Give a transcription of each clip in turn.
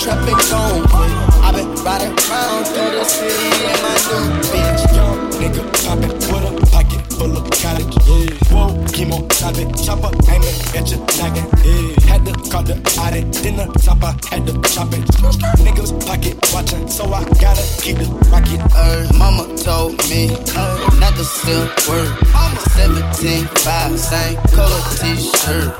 trap ain't gon'. I been riding around through the city in my new bitch. Young nigga poppin' with a pocket full of cottage. Yeah. Whoa, chemo, top it, chopper, aim it at your noggin. The audit, then the chopper had to chop it. Niggas pocket watchin', so I gotta keep the rocket. Uh, mama told me uh, not to steal word. 17, 5, same color t-shirt.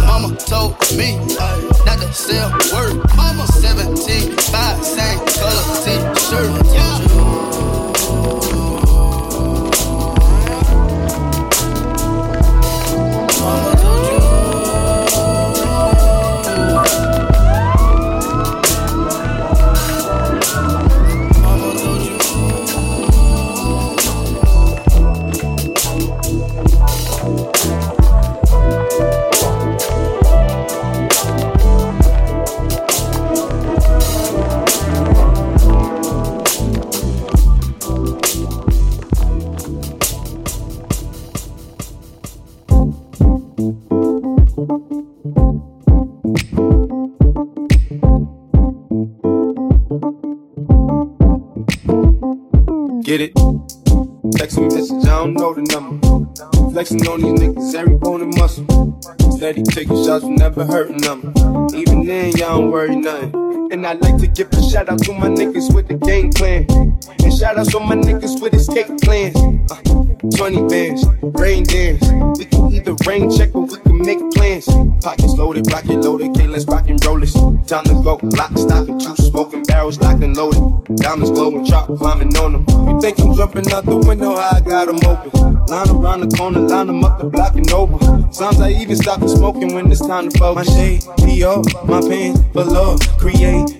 Mama told me uh, not to steal word. Mama 17, 5, same color t-shirt. Yeah. Get it? A message, I don't know the number. Flexing on these niggas, every bone and muscle. Steady taking shots, never hurting them. Even then, y'all don't worry nothing. And I like to give a shout out to my niggas with the game plan. And shout out to my niggas with escape plans. Uh, 20 bands, rain dance. We can either rain check or we can make plans. Pockets loaded, rocket loaded, okay, let's rock and roll. Time to go, lock, stock, and two smoking barrels locked and loaded. Diamonds glowing, chop climbing on them. You think I'm jumping out the window? I got them open. Line around the corner, line them up the block and over. Sometimes I even stop the smoking when it's time to focus. My shade, Dior, my pants, below. Create,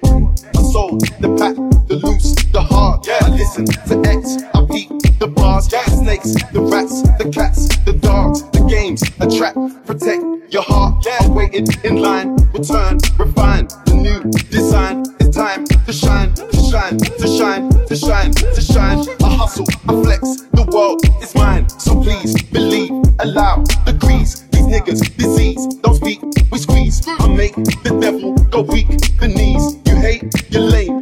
Listen to X, I beat the bars, the snakes, the rats, the cats, the dogs, the games, a trap. protect your heart. Yeah. Waiting in line, return, refine the new design. It's time to shine, to shine, to shine, to shine, to shine. I hustle, I flex, the world is mine. So please believe, allow the grease. These niggas, disease, don't speak, we squeeze. I make the devil go weak, the knees. You hate, you're lame,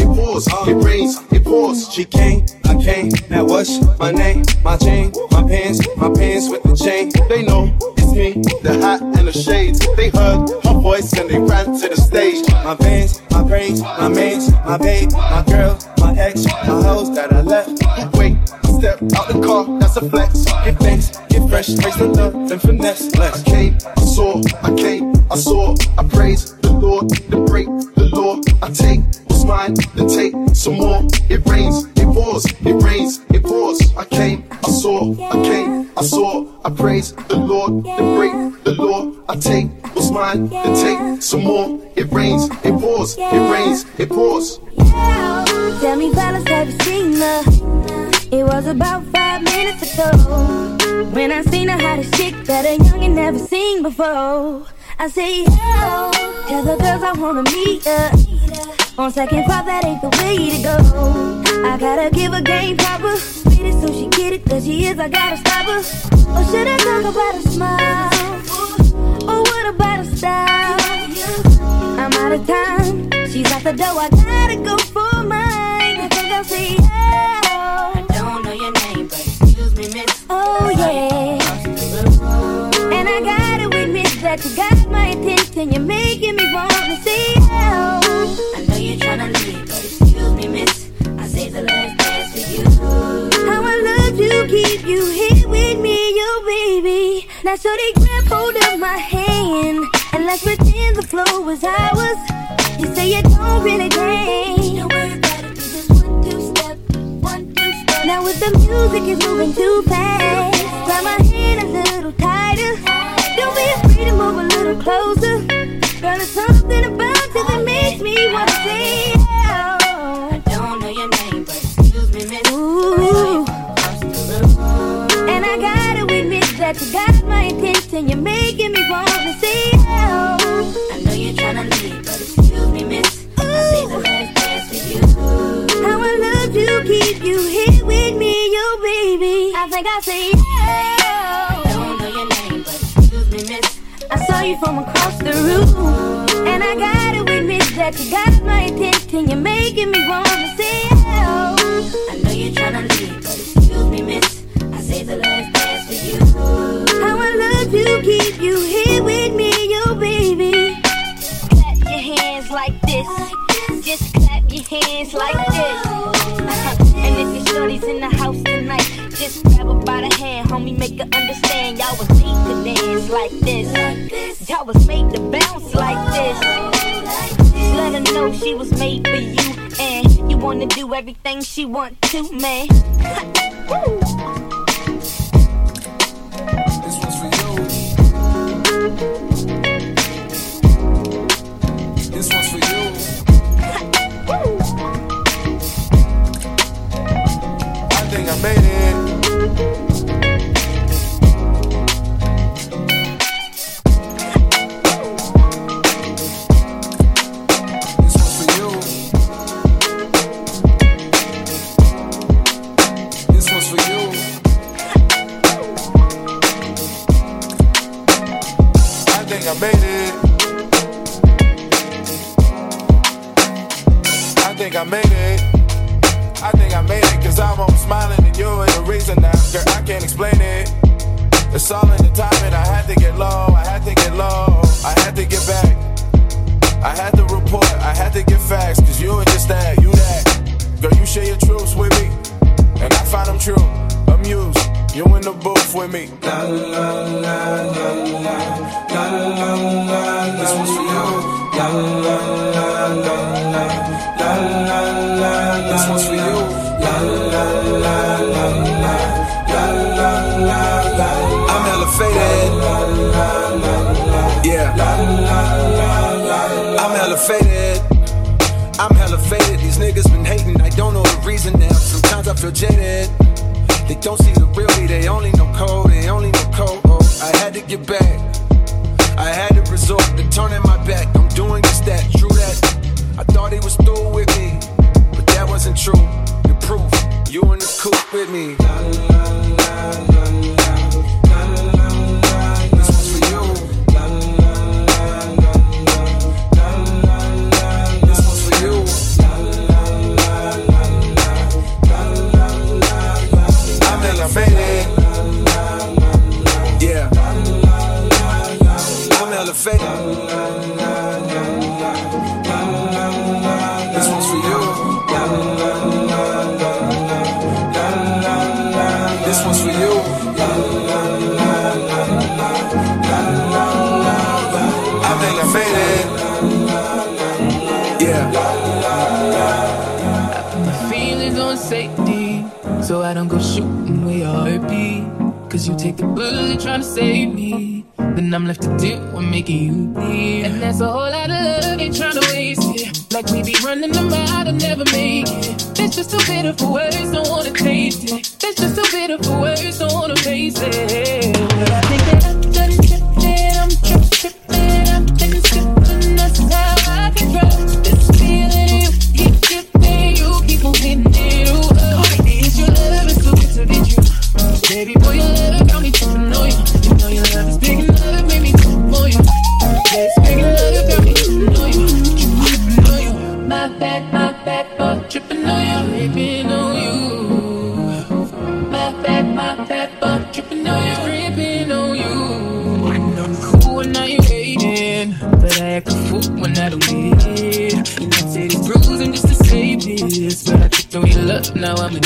pours, it rains, it pours. She came, I came. Now what's my name? My chain, my pants, my pants with the chain. They know it's me, the hat and the shades. They heard her voice and they ran to the stage. My pants, my brains, my mates, my babe, my girl, my ex, my hoes that I left. Step out the car, that's a flex. Get thanks, get fresh, raise the love, then finesse. I came, I saw, I came, I saw, I praise the Lord, the break the law. I take what's mine, then take some more. It rains, it pours, it rains, it pours. I came, I saw, I came, I saw, I praise the Lord, the break the law. I take what's mine, then take some more. It rains, it pours, it rains, it pours. Tell me, fellas, have you seen her? Was about five minutes ago when I seen her hottest chick that a youngin' never seen before. I say, yo, tell the girls I wanna meet her. On second thought, that ain't the way to go. I gotta give a game proper get it, so she get it, cause she is, I gotta stop her. Or should I talk about a smile? Or what about a style? I'm out of time, she's at the door, I gotta go for mine. I think I'll say, yeah. That you got my attention, you're making me want to say, oh. I know you're trying to leave, but excuse me, miss. I say the last dance for you. How I love to keep you here with me, yo, baby. Now, so they grab hold of my hand, and let's pretend the flow was ours. You say you don't really dance. Don't worry about it, just one, two step, one, two step. Now, if the music is moving too fast, grab my hand a little tighter. Afraid to move a little closer. Girl, there's something about you that makes me wanna say, I don't know your name, but excuse me, miss. Ooh. And I gotta admit that you got my attention. You're making me wanna say, I know you're trying to leave, but excuse me, miss. Ooh. I say the last dance for you. How I love to keep you here with me, yo, baby. I think I say, I saw you from across the room. And I gotta admit that you got my attention. You're making me wanna say, I know you're trying to leave, but excuse me, miss. I say the last dance for you. How I love to keep you here with me, yo, baby. Clap your hands like this. Just clap your hands like this. and if your shorty's in the house tonight, just grab her by the hand, homie, make her understand. Y'all was made to dance like this. Y'all was made to bounce like this. Let her know she was made for you, and you wanna do everything she want to, man. This one's for you. This one's for you. I think I made it. This one's for you. La la la la la la la la la. I'm hella faded. Yeah. La la la la. I'm hella faded. I'm hella faded. These niggas been hating. I don't know the reason now. Sometimes I feel jaded. They don't see the real me. They only know code. They only know code. Oh, I had to get back. I had to resort to turning my back. I'm doing just that. True that. I thought he was through with me wasn't true. The proof, you in the coop with me. La, la, la, Cause you take the bullet trying to save me. Then I'm left to deal with making you bleed. And that's a whole lot of love, ain't trying to waste it. Like we be running them out and never make it. That's just too bitter for words, don't wanna taste it. That's just too bitter for words, don't wanna face it. I'ma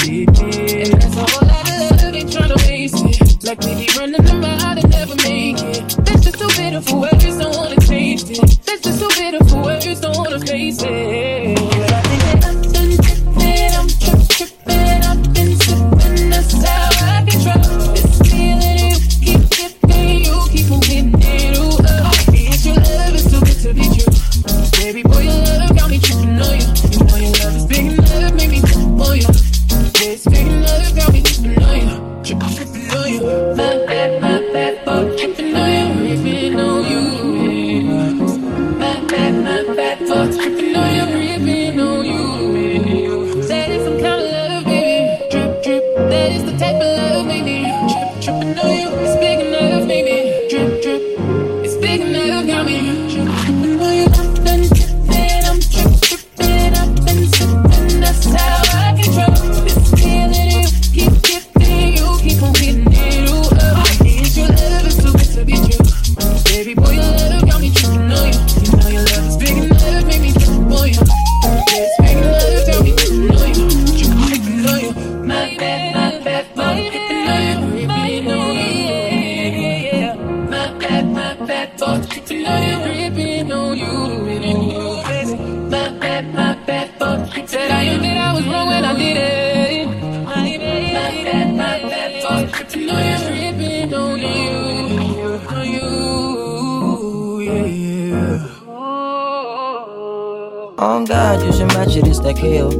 on God, you should match it, it's that kill.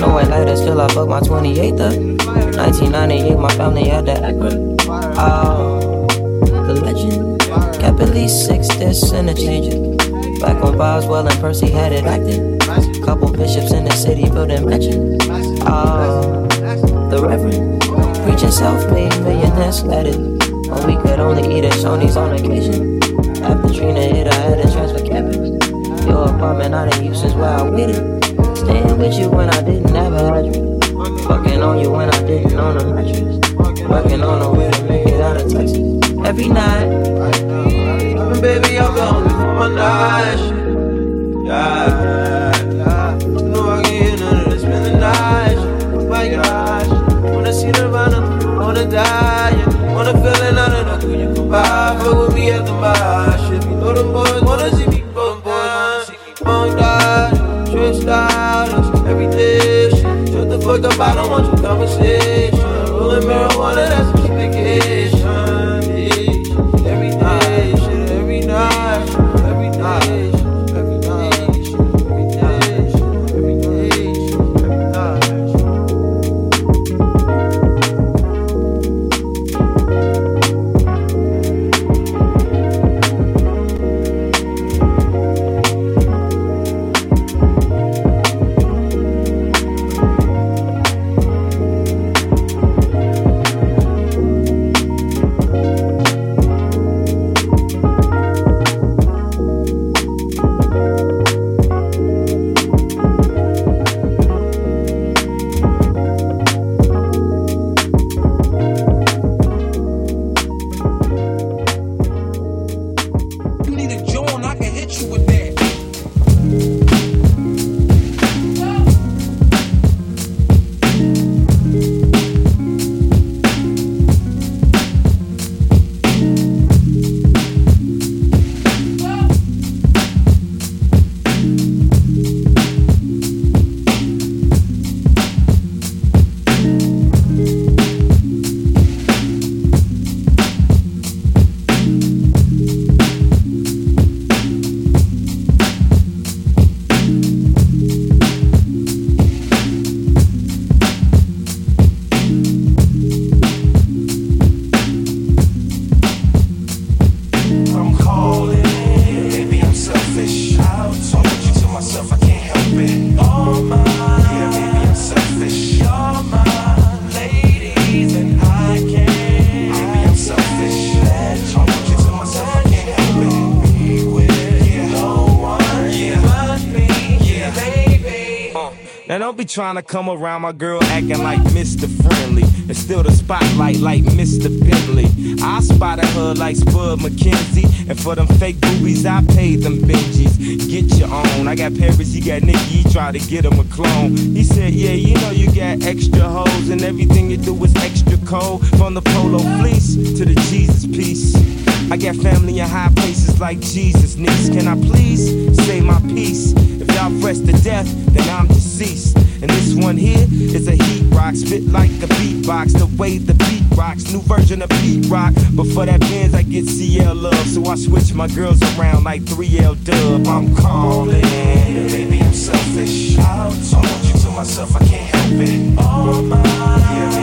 No way later, still I fuck my 28th. 1998, my family had that Acura. Oh, the legend. Cap at least six, this and a changer. Back when Boswell and Percy had it acted. Couple bishops in the city building mansion. Oh, the Reverend. Preaching self-made millionaires lettuce. When we could only eat at Shoney's on occasion. After Trina hit, I had to transfer campus. Your apartment I didn't use since why I waited. Staying with you when I didn't have a hundred. Fucking on you when I didn't own a mattress. Working on a way to make it out of Texas. Every night. And baby, I'm gone for my night. Yeah. dying. Wanna feel it? I don't know who you can buy. Fuck with me at the bar. Should be know them boys wanna see me bum down. See me bum dying, Trick out everything. Shut the fuck up, I don't want your conversation. Rolling marijuana, that's what trying to come around my girl acting like Mr. Friendly. And still the spotlight like Mr. Bentley. I spotted her like Spud MacKenzie. And for them fake boobies, I paid them Benjis. Get your own. I got Paris, he got Nicky, he tried to get him a clone. He said, Yeah, you know you got extra hoes, and everything you do is extra cold. From the polo fleece to the Jesus piece. I got family in high places like Jesus niece. Can I please say my piece? If y'all fresh to death, then I'm deceased. And this one here is a heat rock, spit like a beatbox, the way the beat rocks. New version of beat rock. But for that Benz, I get CL love. So I switch my girls around like 3L dub. I'm calling. Baby, I'm selfish. I want you to myself, I can't help it. Oh my, yeah,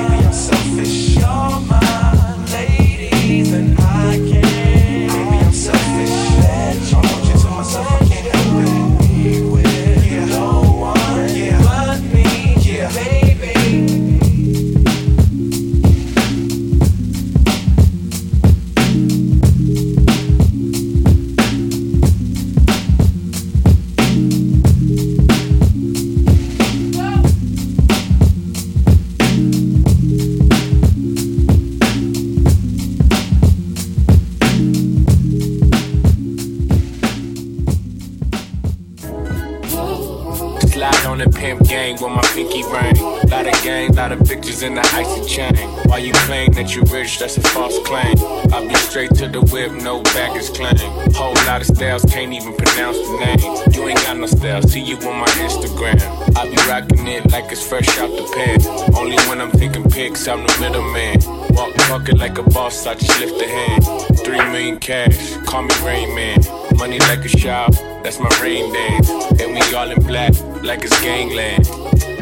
that you rich? That's a false claim. I be straight to the whip, no baggage claim. Whole lot of styles, can't even pronounce the name. You ain't got no style, see you on my Instagram. I be rocking it like it's fresh out the pan. Only when I'm taking pics, I'm the middleman. Walk talking like a boss, I just lift a hand. Three million cash, call me Rain Man. Money like a shop, that's my rain dance. And we all in black, like it's gangland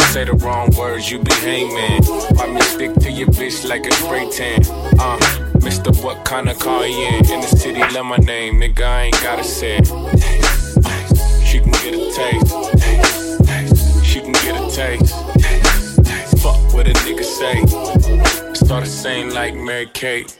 say the wrong words, you be hangman. Why me stick to your bitch like a spray tan? Uh, Mr. What kind of car you in? In the city, love my name, nigga, I ain't gotta say it. She can get a taste. She can get a taste. Fuck what a nigga say. Start Started saying like Mary Kate.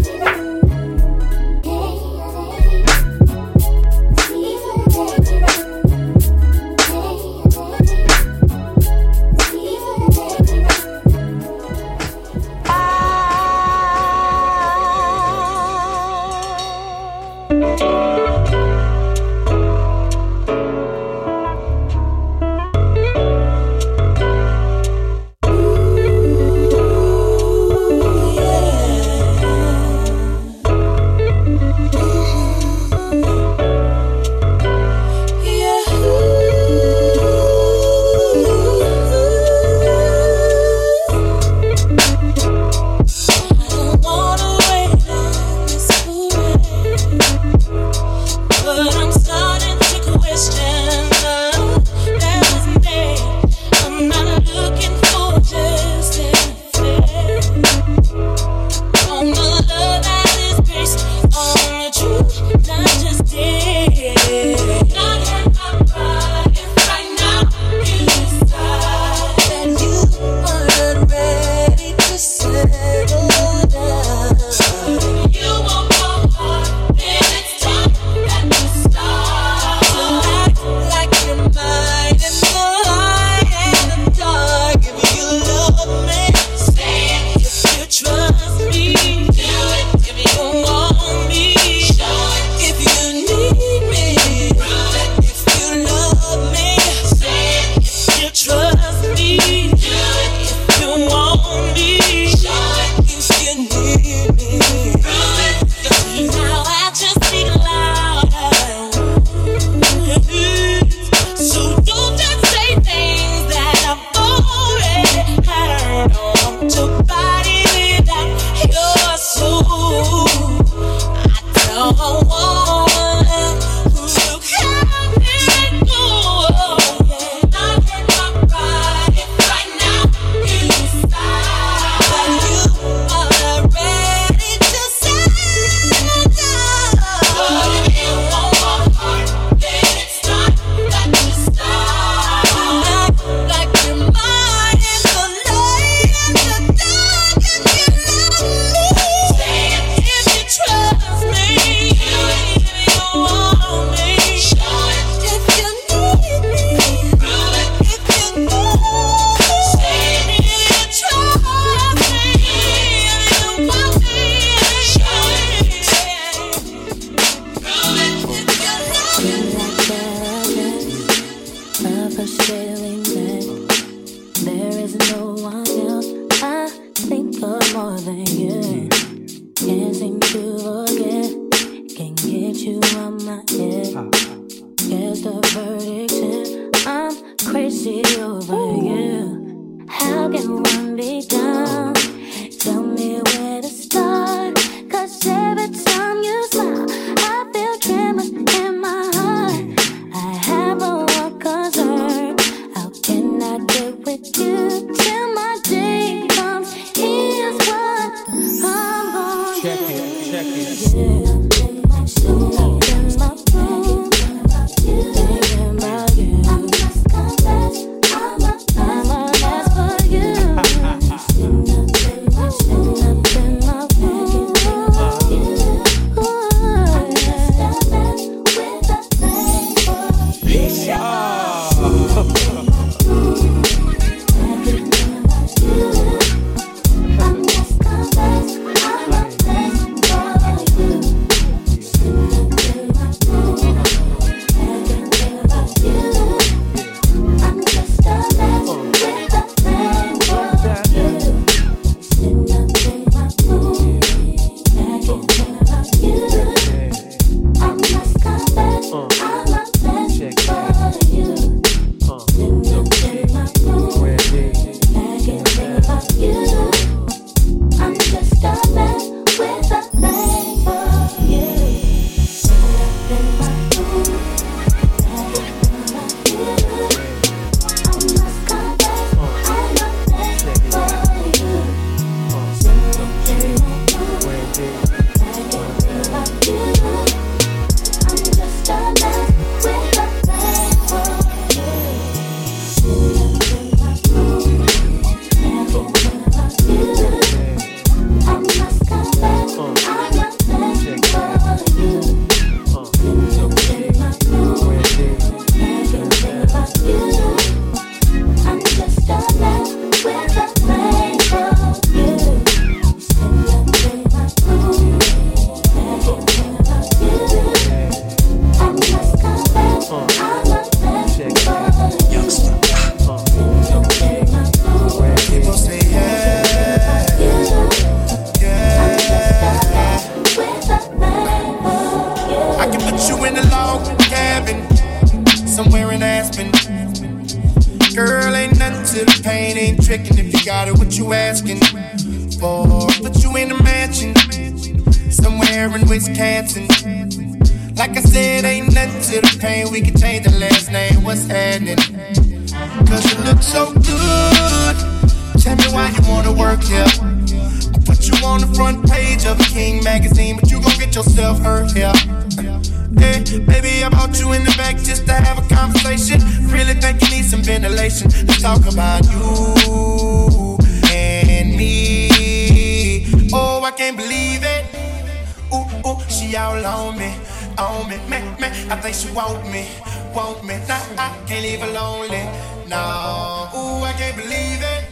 I think she want me, want me. Nah, I can't leave her lonely. Ooh, I can't believe it.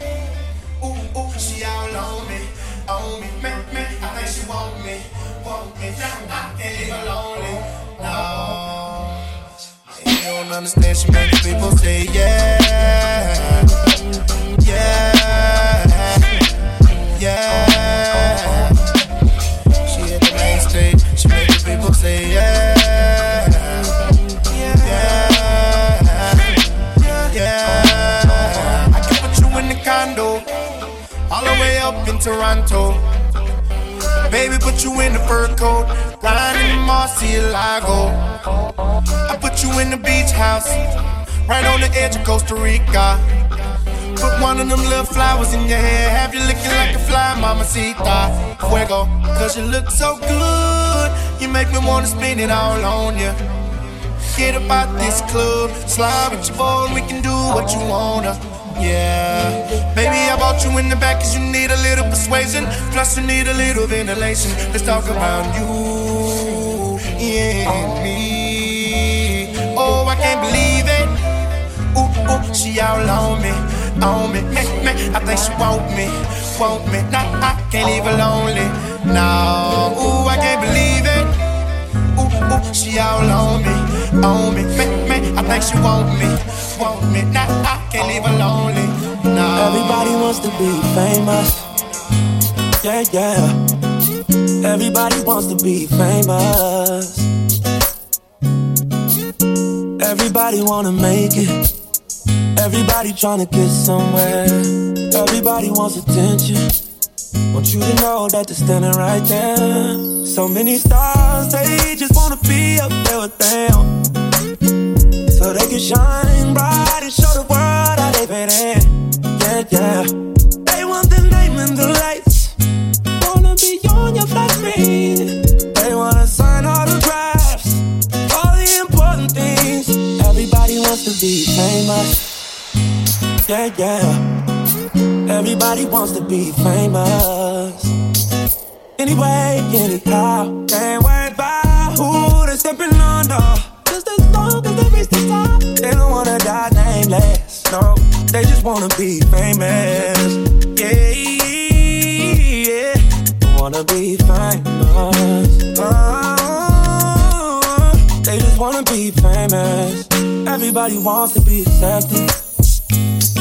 Ooh, ooh, she all on me, on me, man, man. I think she want me, want me. Nah, I can't leave her lonely. You don't understand. She makes people say yeah, Toronto. Baby, put you in the fur coat, riding in Murciélago. I put you in the beach house, right on the edge of Costa Rica. Put one of them little flowers in your hair, have you looking like a fly, mamacita. Fuego, cause you look so good, you make me wanna spend it all on you. Get about this club, slide with your and we can do what you wanna. Yeah, baby, I bought you in the back cause you need a little persuasion. Plus, you need a little ventilation. Let's talk about you and me. Oh, I can't believe it. Ooh, ooh, she all on me, on me. Meh, meh, I think she want me, want me. Nah, I can't leave her lonely. No, ooh, I can't believe it. Ooh, ooh, she all on me, on me. Meh, meh, I think she want me, want me. Nah, I can't her lonely. No. Everybody wants to be famous. Yeah, yeah. Everybody wants to be famous. Everybody wanna make it. Everybody trying to get somewhere. Everybody wants attention. Want you to know that they're standing right there. So many stars, they just wanna be up there with them. So they can shine bright and show the world how they fit in. Yeah, yeah. They want the name and the lights. Wanna be on your flat screen. They wanna sign autographs. All the important things. Everybody wants to be famous. Yeah, yeah. Everybody wants to be famous. Anyway, anyhow, can't worry about who they're stepping under. Just as long as they reach the top, they don't wanna die nameless. No, they just wanna be famous. Yeah, yeah. Wanna be famous. Oh, they just wanna be famous. Everybody wants to be accepted.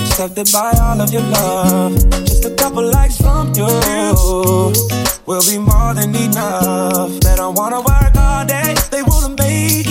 Accepted by all of your love. Just a couple likes from you will be more than enough. They don't wanna work all day, they wanna make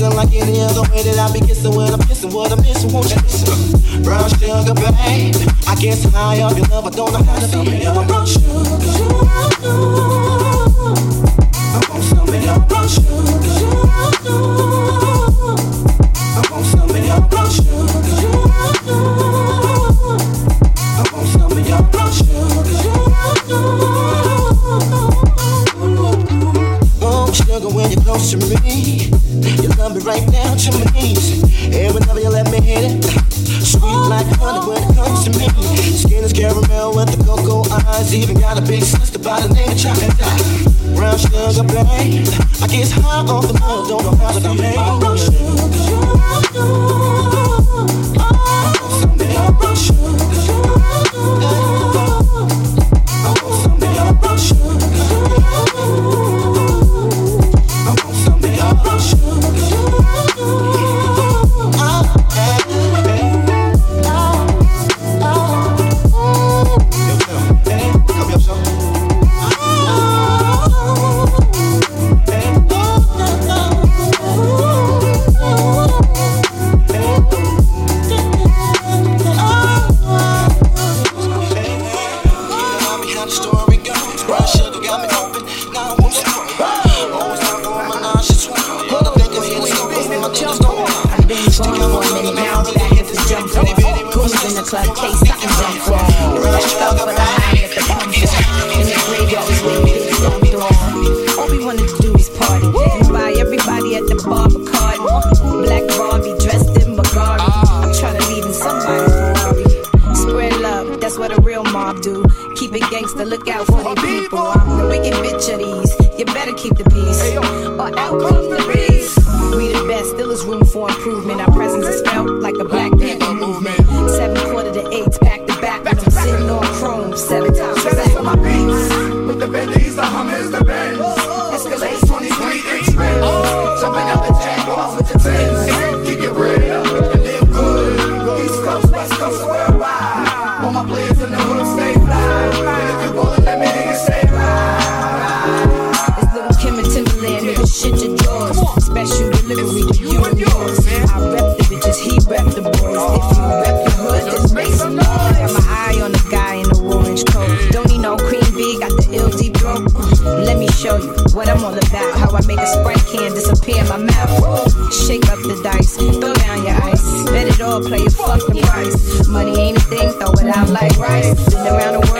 kissing like any other way that I be kissing when I'm kissing what I'm missing. Won't you listen? Brown sugar, babe. I guess high up your love, I don't know how to feel. Brown sugar. Even got a big sister by the name of Chocolate. Brown sugar, babe. I guess high off the love, don't know how to behave. Been around the world,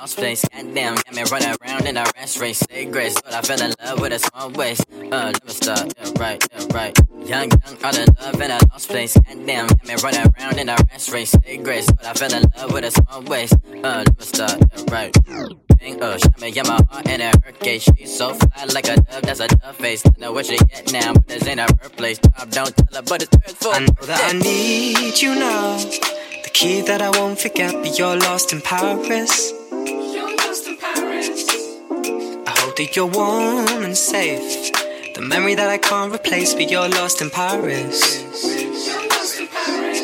lost place. Goddamn, got me running around in a rash race. Stay grace, but I fell in love with a small waist. Uh, never stop. Yeah, right, yeah, right. Young, young, all in love in a lost place. Goddamn, got me running around in a rash race. Stay grace, but I fell in love with a small waist. Uh, never stop. Yeah, right. Bang, uh, shot me in my heart in a hurricane. She's so fly like a dove, that's a dove face. Don't know what she get now, but this ain't a birthplace. Job, don't tell her, but it's her fault. I know that I need you now. The key that I won't forget, but you're lost in Paris. That you're warm and safe. The memory that I can't replace, but you're lost in Paris. You're lost in Paris.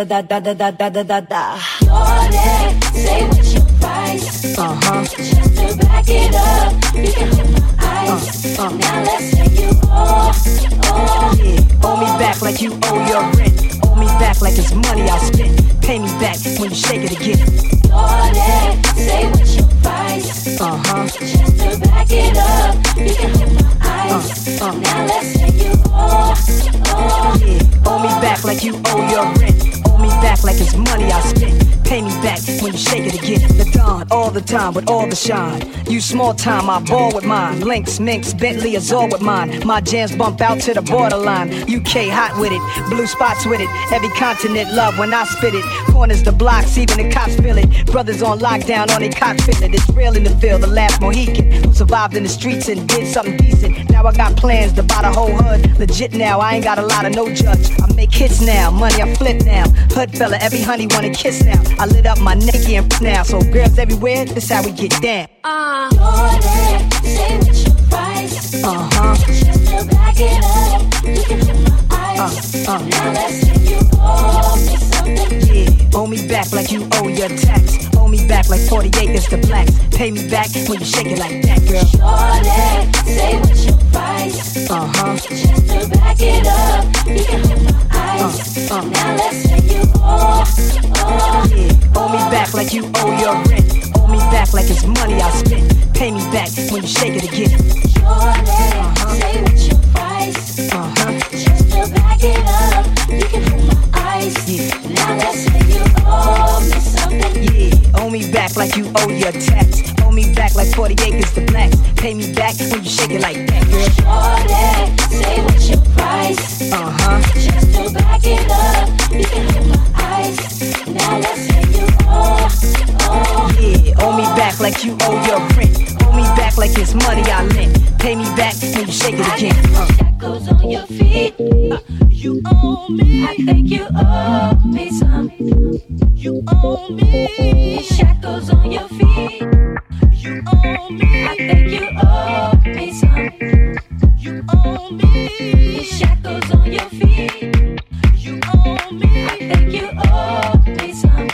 Da da da da da da da da da. Jordan, say what's your price? Uh huh. Just to back it up, you can my eyes. Now let's take you all, all. Yeah, owe me back like you owe your rent. Owe me back like it's money I spent. Pay me back when you shake it again. Jordan, say what's your price? Uh huh. Just to back it up, you can my eyes. Now let's take you all, all. Yeah, owe me back like you owe your rent. Me back like it's money I spent. Pay me back when you shake it again. The dawn, all the time with all the shine. You small time, I ball with mine. Lynx, Minx, Bentley, Azor with mine. My jams bump out to the borderline. UK hot with it, blue spots with it. Every continent love when I spit it. Corners the blocks, even the cops feel it. Brothers on lockdown on their cock feel it. It's real in the field, the last Mohican who survived in the streets and did something decent. Now I got plans to buy the whole hood. Legit now, I ain't got a lot of no judge. I make hits now, money I flip now. Hood fella, every honey wanna kiss now. I lit up my naked and now, so girls everywhere, this how we get down. Uh, Jordan, say what's your price? Uh huh. Just to back it up, you can hold my eyes. Uh, uh. Now let's take you all, me something. Yeah, owe me back like you owe your tax. Owe me back like 48 is the blacks. Pay me back when you shake it like that, girl. Jordan, say what's your price? Uh huh. Just to back it up, you can hold my eyes. uh. Now let's take you all, all. Yeah, owe me back like you owe your rent. Owe me back like it's money I spent. Pay me back when you shake it again. Jordan, say what's your price? Uh huh. Just to back it up, you can hold my eyes. Now let's take me something. Yeah, owe me back like you owe your tax. Owe me back like 40 acres to blacks. Pay me back when you shake it like that, girl. Say what's your price? Uh huh. Just to back it up, you can hold my eyes. Now let's you. Yeah, owe me back like you owe your rent. Hold me back like it's money I lent. Pay me back, then you shake it again. Uh. Goes on your feet, you owe me. I think you owe me some. You owe me. Shackles on your feet, you owe me. I think you owe me some. You owe me. Shackles on your feet, you owe me. I think you owe me some.